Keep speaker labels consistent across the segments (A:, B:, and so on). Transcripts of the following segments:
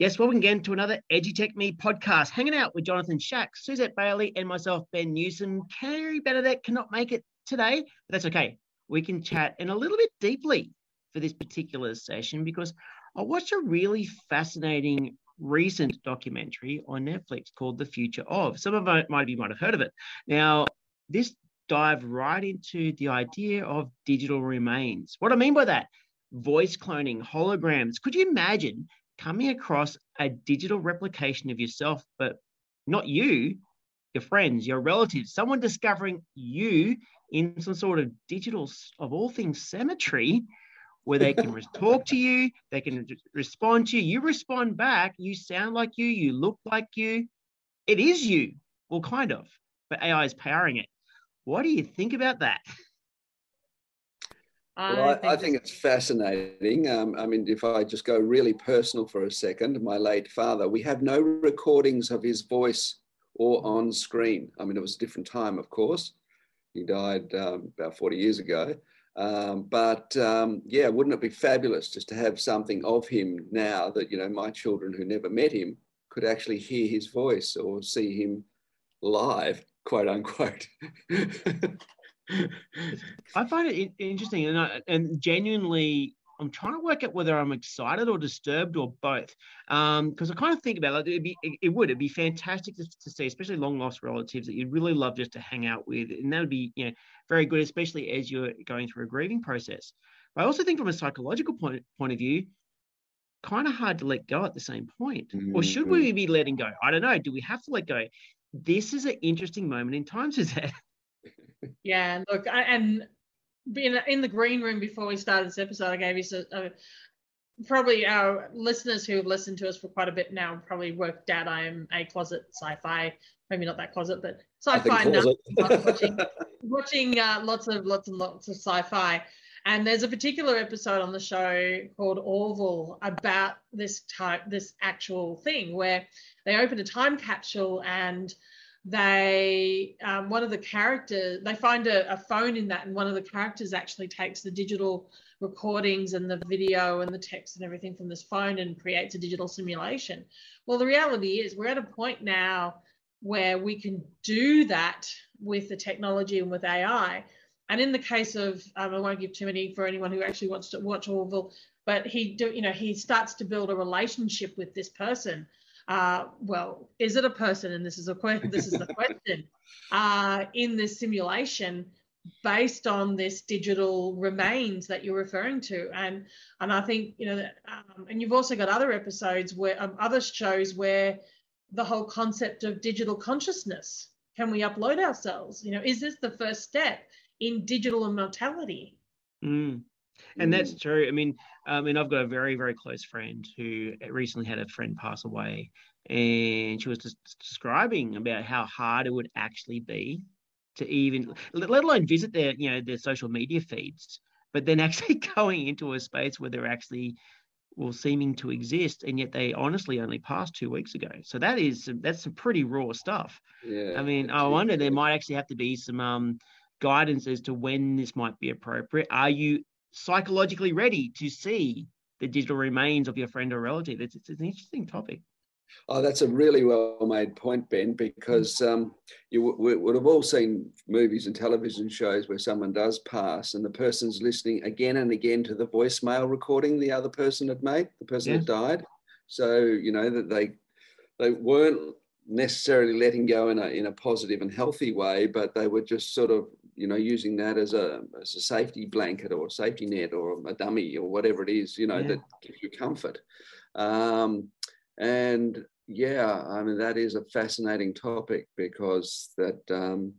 A: Yes, welcome again to another Edgy Tech Me podcast. Hanging out with Jonathan Shack, Suzette Bailey, and myself, Ben Newsome. Carrie Benedet cannot make it today, but that's okay. We can chat in a little bit deeply for this particular session because I watched a really fascinating recent documentary on Netflix called The Future of. Some of you might, might have heard of it. Now, this dived right into the idea of digital remains. What I mean by that, voice cloning, holograms. Could you imagine coming across a digital replication of yourself, but not you, your friends, your relatives, someone discovering you in some sort of digital, of all things, cemetery where they can talk to you, they can respond to you, you respond back, you sound like you, you look like you. It is you, well, kind of, but AI is powering it. What do you think about that?
B: Well, I, I, think it's fascinating. Um, I mean, if I just go really personal for a second, my late father, we have no recordings of his voice or on screen. I mean, it was a different time, of course. He died um, about 40 years ago. Um, but um, yeah, wouldn't it be fabulous just to have something of him now that, you know, my children who never met him could actually hear his voice or see him live, quote unquote.
A: I find it interesting, and I, and genuinely, I'm trying to work out whether I'm excited or disturbed or both. Because um, I kind of think about it, it'd be, it, it would, it'd be fantastic to, to, see, especially long lost relatives that you'd really love just to hang out with, and that would be, you know, very good, especially as you're going through a grieving process. But I also think from a psychological point point of view, kind of hard to let go at the same point. Mm-hmm. Or should we be letting go? I don't know. Do we have to let go? This is an interesting moment in time, Suzette.
C: Yeah, look, I, and being in the green room before we started this episode, I gave you so, uh, probably our listeners who have listened to us for quite a bit now probably worked out I am a closet sci-fi, maybe not that closet, but sci-fi now, watching, watching uh, lots of lots and lots of sci-fi. And there's a particular episode on the show called Orville about this type, this actual thing where they open a time capsule and they um, one of the characters they find a, a, phone in that and one of the characters actually takes the digital recordings and the video and the text and everything from this phone and creates a digital simulation. Well the reality is we're at a point now where we can do that with the technology and with ai and in the case of um, i won't give too many for anyone who actually wants to watch orville but he do you know he starts to build a relationship with this person uh, well, is it a person? And this is a question. This is the question uh, in this simulation based on this digital remains that you're referring to. And and I think you know, um, and you've also got other episodes where um, other shows where the whole concept of digital consciousness. Can we upload ourselves? You know, is this the first step in digital immortality?
A: Mm. And that's true. I mean, I mean, I've got a very, very close friend who recently had a friend pass away, and she was just describing about how hard it would actually be to even, let alone visit their, you know, their social media feeds, but then actually going into a space where they're actually well seeming to exist and yet they honestly only passed two weeks ago. So that is that's some pretty raw stuff. Yeah i mean i wonder there might actually have to be some um guidance as to when this might be appropriate. Are you psychologically ready to see the digital remains of your friend or relative. It's, it's an interesting topic.
B: Oh, that's a really well made point, Ben, because um, you w- would have all seen movies and television shows where someone does pass and the person's listening again and again to the voicemail recording the other person had made, the person yes. had died. So, you know, that they they weren't necessarily letting go in a, in a positive and healthy way, but they were just sort of you know, using that as a as a safety blanket or a safety net or a dummy or whatever it is, you know, yeah. that gives you comfort. Um, and yeah, I mean that is a fascinating topic because that um,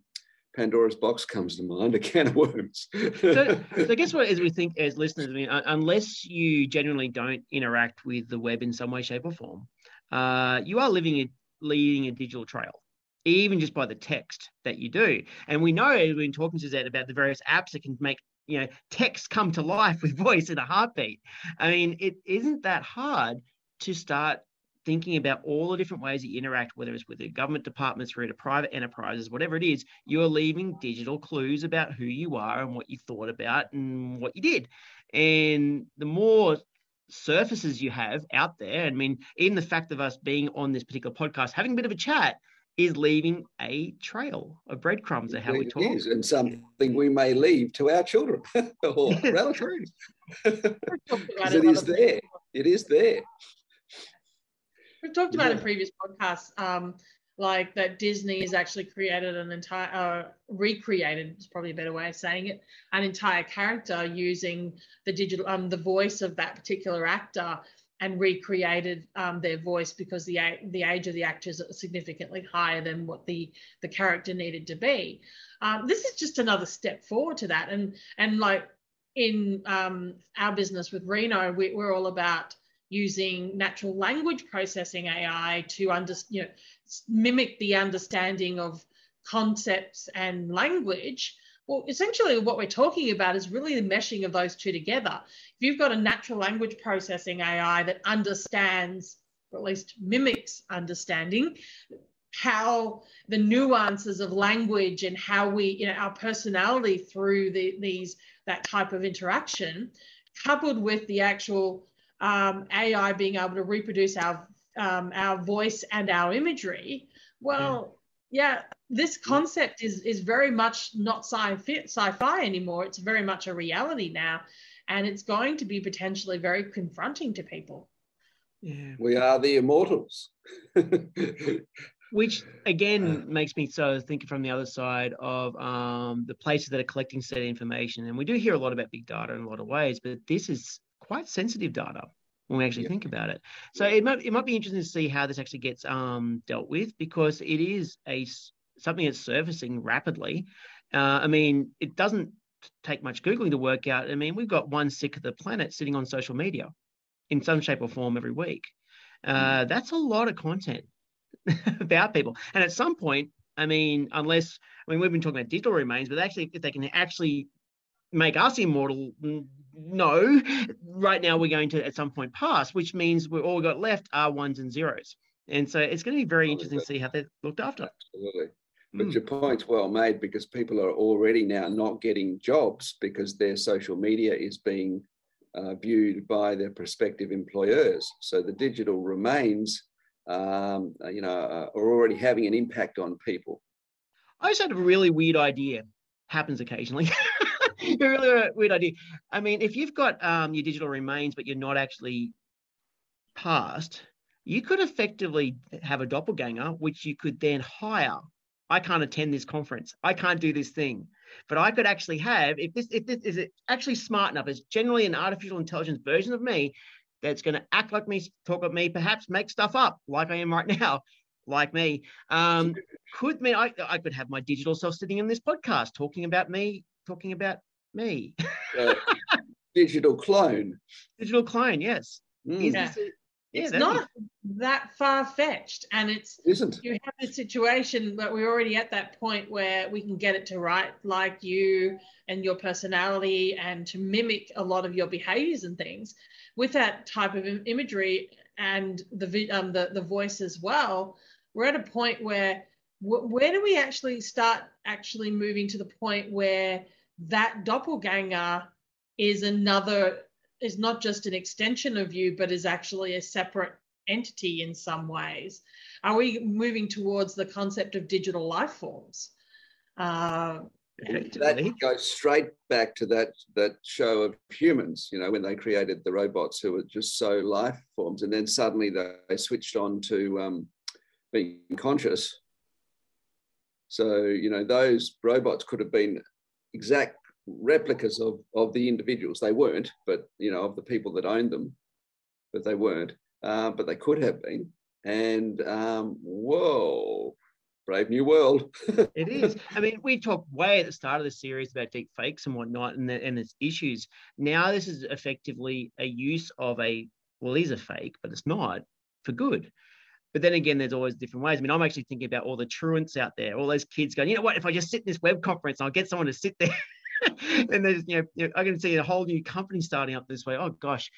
B: Pandora's box comes to mind, a can of worms. so,
A: so I guess what as we think as listeners, I mean, unless you genuinely don't interact with the web in some way, shape, or form, uh, you are living a leading a digital trail even just by the text that you do. And we know we've been talking to Zed about the various apps that can make you know text come to life with voice in a heartbeat. I mean, it isn't that hard to start thinking about all the different ways you interact, whether it's with the government departments, through to private enterprises, whatever it is, you're leaving digital clues about who you are and what you thought about and what you did. And the more surfaces you have out there. I mean, even the fact of us being on this particular podcast, having a bit of a chat, is leaving a trail of breadcrumbs of how we talk.
B: Is, and something we may leave to our children or relatives. it is there. It is there.
C: We've talked about yeah. in previous podcasts, um, like that Disney has actually created an entire, uh, recreated is probably a better way of saying it, an entire character using the digital, um, the voice of that particular actor and recreated um, their voice because the the age of the actors are significantly higher than what the the character needed to be. Um, this is just another step forward to that, and and like in um, our business with Reno, we, we're all about using natural language processing AI to under, you know, mimic the understanding of concepts and language well, essentially, what we're talking about is really the meshing of those two together. If you've got a natural language processing AI that understands, or at least mimics understanding, how the nuances of language and how we, you know, our personality through the, these that type of interaction, coupled with the actual um, AI being able to reproduce our um, our voice and our imagery, well, yeah, this concept is is very much not sci-fi, sci-fi anymore. It's very much a reality now, and it's going to be potentially very confronting to people.
B: Yeah. We are the immortals.
A: Which again makes me so thinking from the other side of um, the places that are collecting said information. And we do hear a lot about big data in a lot of ways, but this is quite sensitive data when we actually think about it. So it might it might be interesting to see how this actually gets um, dealt with because it is a something that's surfacing rapidly. Uh, I mean, it doesn't take much googling to work out. I mean, we've got one sick of the planet sitting on social media in some shape or form every week. Uh, hmm. that's a lot of content about people. And at some point, I mean, unless I mean we've been talking about digital remains, but actually, if they can actually make us immortal, no. Right now, we're going to at some point pass, which means we're all got left are ones and zeros. And so it's going to be very interesting to see how they're looked after.
B: Absolutely. But mm. your point's well made because people are already now not getting jobs because their social media is being uh, viewed by their prospective employers. So the digital remains, um, uh, you know, uh, are already having an impact on people.
A: I just had a really weird idea. Happens occasionally. a really weird idea. I mean, if you've got um, your digital remains, but you're not actually passed, you could effectively have a doppelganger, which you could then hire I can't attend this conference. I can't do this thing. But I could actually have, if this, if this is it actually smart enough, it's generally an artificial intelligence version of me that's going to act like me, talk like me, perhaps make stuff up like I am right now, like me. Um, could mean I, I could have my digital self sitting in this podcast talking about me, talking about me.
B: uh, digital clone.
A: Digital clone, yes.
C: Mm. Is, yeah. this, it's not that far fetched, and it's
B: isn't.
C: You have the situation, but we're already at that point where we can get it to write like you and your personality, and to mimic a lot of your behaviors and things. With that type of imagery and the um, the the voice as well, we're at a point where where do we actually start actually moving to the point where that doppelganger is another is not just an extension of you, but is actually a separate entity in some ways? Are we moving towards the concept of digital life forms? Uh,
B: that goes straight back to that that show of humans, you know, when they created the robots who were just so life forms, and then suddenly they, switched on to um, being conscious. So you know, those robots could have been exact replicas of, of the individuals. They weren't, but you know, of the people that owned them, but they weren't. Uh, but they could have been. And um, whoa, brave new world.
A: it is. I mean, we talked way at the start of the series about deep fakes and whatnot and, the, and its issues. Now, this is effectively a use of a, well, is a fake, but it's not for good. But then again, there's always different ways. I mean, I'm actually thinking about all the truants out there, all those kids going, you know what, if I just sit in this web conference, I'll get someone to sit there and there's you know I can see a whole new company starting up this way. Oh gosh,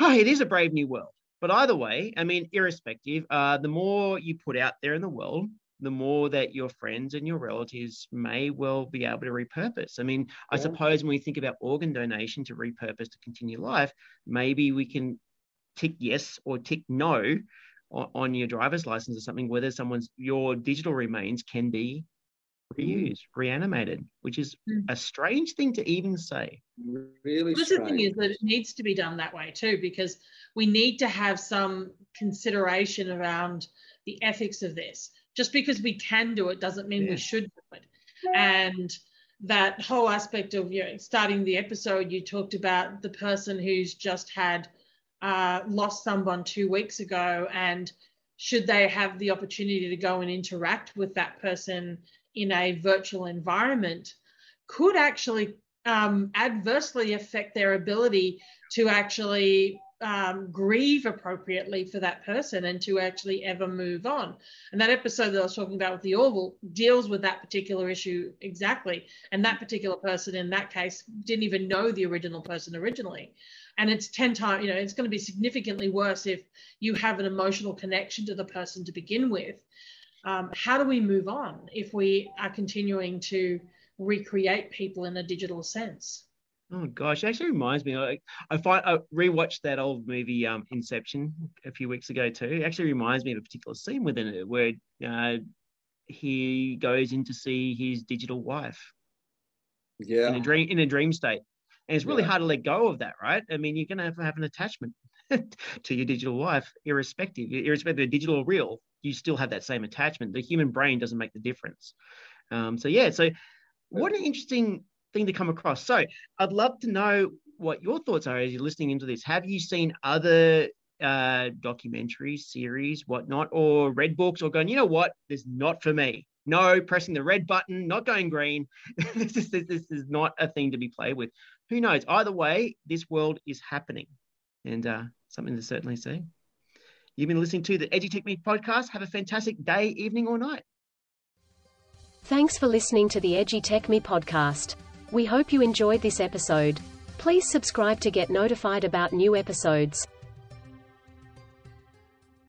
A: oh, it is a brave new world. But either way, I mean, irrespective, uh, the more you put out there in the world, the more that your friends and your relatives may well be able to repurpose. I mean, I suppose when we think about organ donation to repurpose to continue life, maybe we can tick yes or tick no on, on your driver's license or something, whether someone's your digital remains can be reused, reanimated, which is
C: Mm.
A: a strange thing to even say.
B: Really
C: But the thing is that it needs to be done that way too, because we need to have some consideration around the ethics of this. Just because we can do it doesn't mean
A: Yeah.
C: we should do it. And that whole aspect of you know, starting the episode, you talked about the person who's just had uh, lost someone two weeks ago, and should they have the opportunity to go and interact with that person in a virtual environment, could actually um, adversely affect their ability to actually um, grieve appropriately for that person and to actually ever move on. And that episode that I was talking about with the Orville deals with that particular issue exactly. And that particular person in that case didn't even know the original person originally. And it's 10 times, you know, it's going to be significantly worse if you have an emotional connection to the person to begin with. Um, how do we move on if we are continuing to recreate people in a digital sense?
A: Oh gosh, it actually reminds me. Like, I find I rewatched that old movie, um, Inception, a few weeks ago too. It actually reminds me of a particular scene within it where uh, he goes in to see his digital wife Yeah. in
B: Yeah.
A: a dream in a dream state, and it's really
B: Yeah.
A: hard to let go of that, right? I mean, you're gonna have to have an attachment to your digital wife, irrespective, irrespective of digital or real. You still have that same attachment. The human brain doesn't make the difference. Um, so yeah, so what an interesting thing to come across. So I'd love to know what your thoughts are as you're listening into this. Have you seen other uh, documentaries, series, whatnot, or read books, or going, you know what, this is not for me. No, pressing the red button, not going green. this, is, this, this is not a thing to be played with. Who knows? Either way, this world is happening, and uh, something to certainly see. You've been listening to the Edgy Tech Me podcast. Have a fantastic day, evening, or night.
D: Thanks for listening to the Edgy Tech Me podcast. We hope you enjoyed this episode. Please subscribe to get notified about new episodes.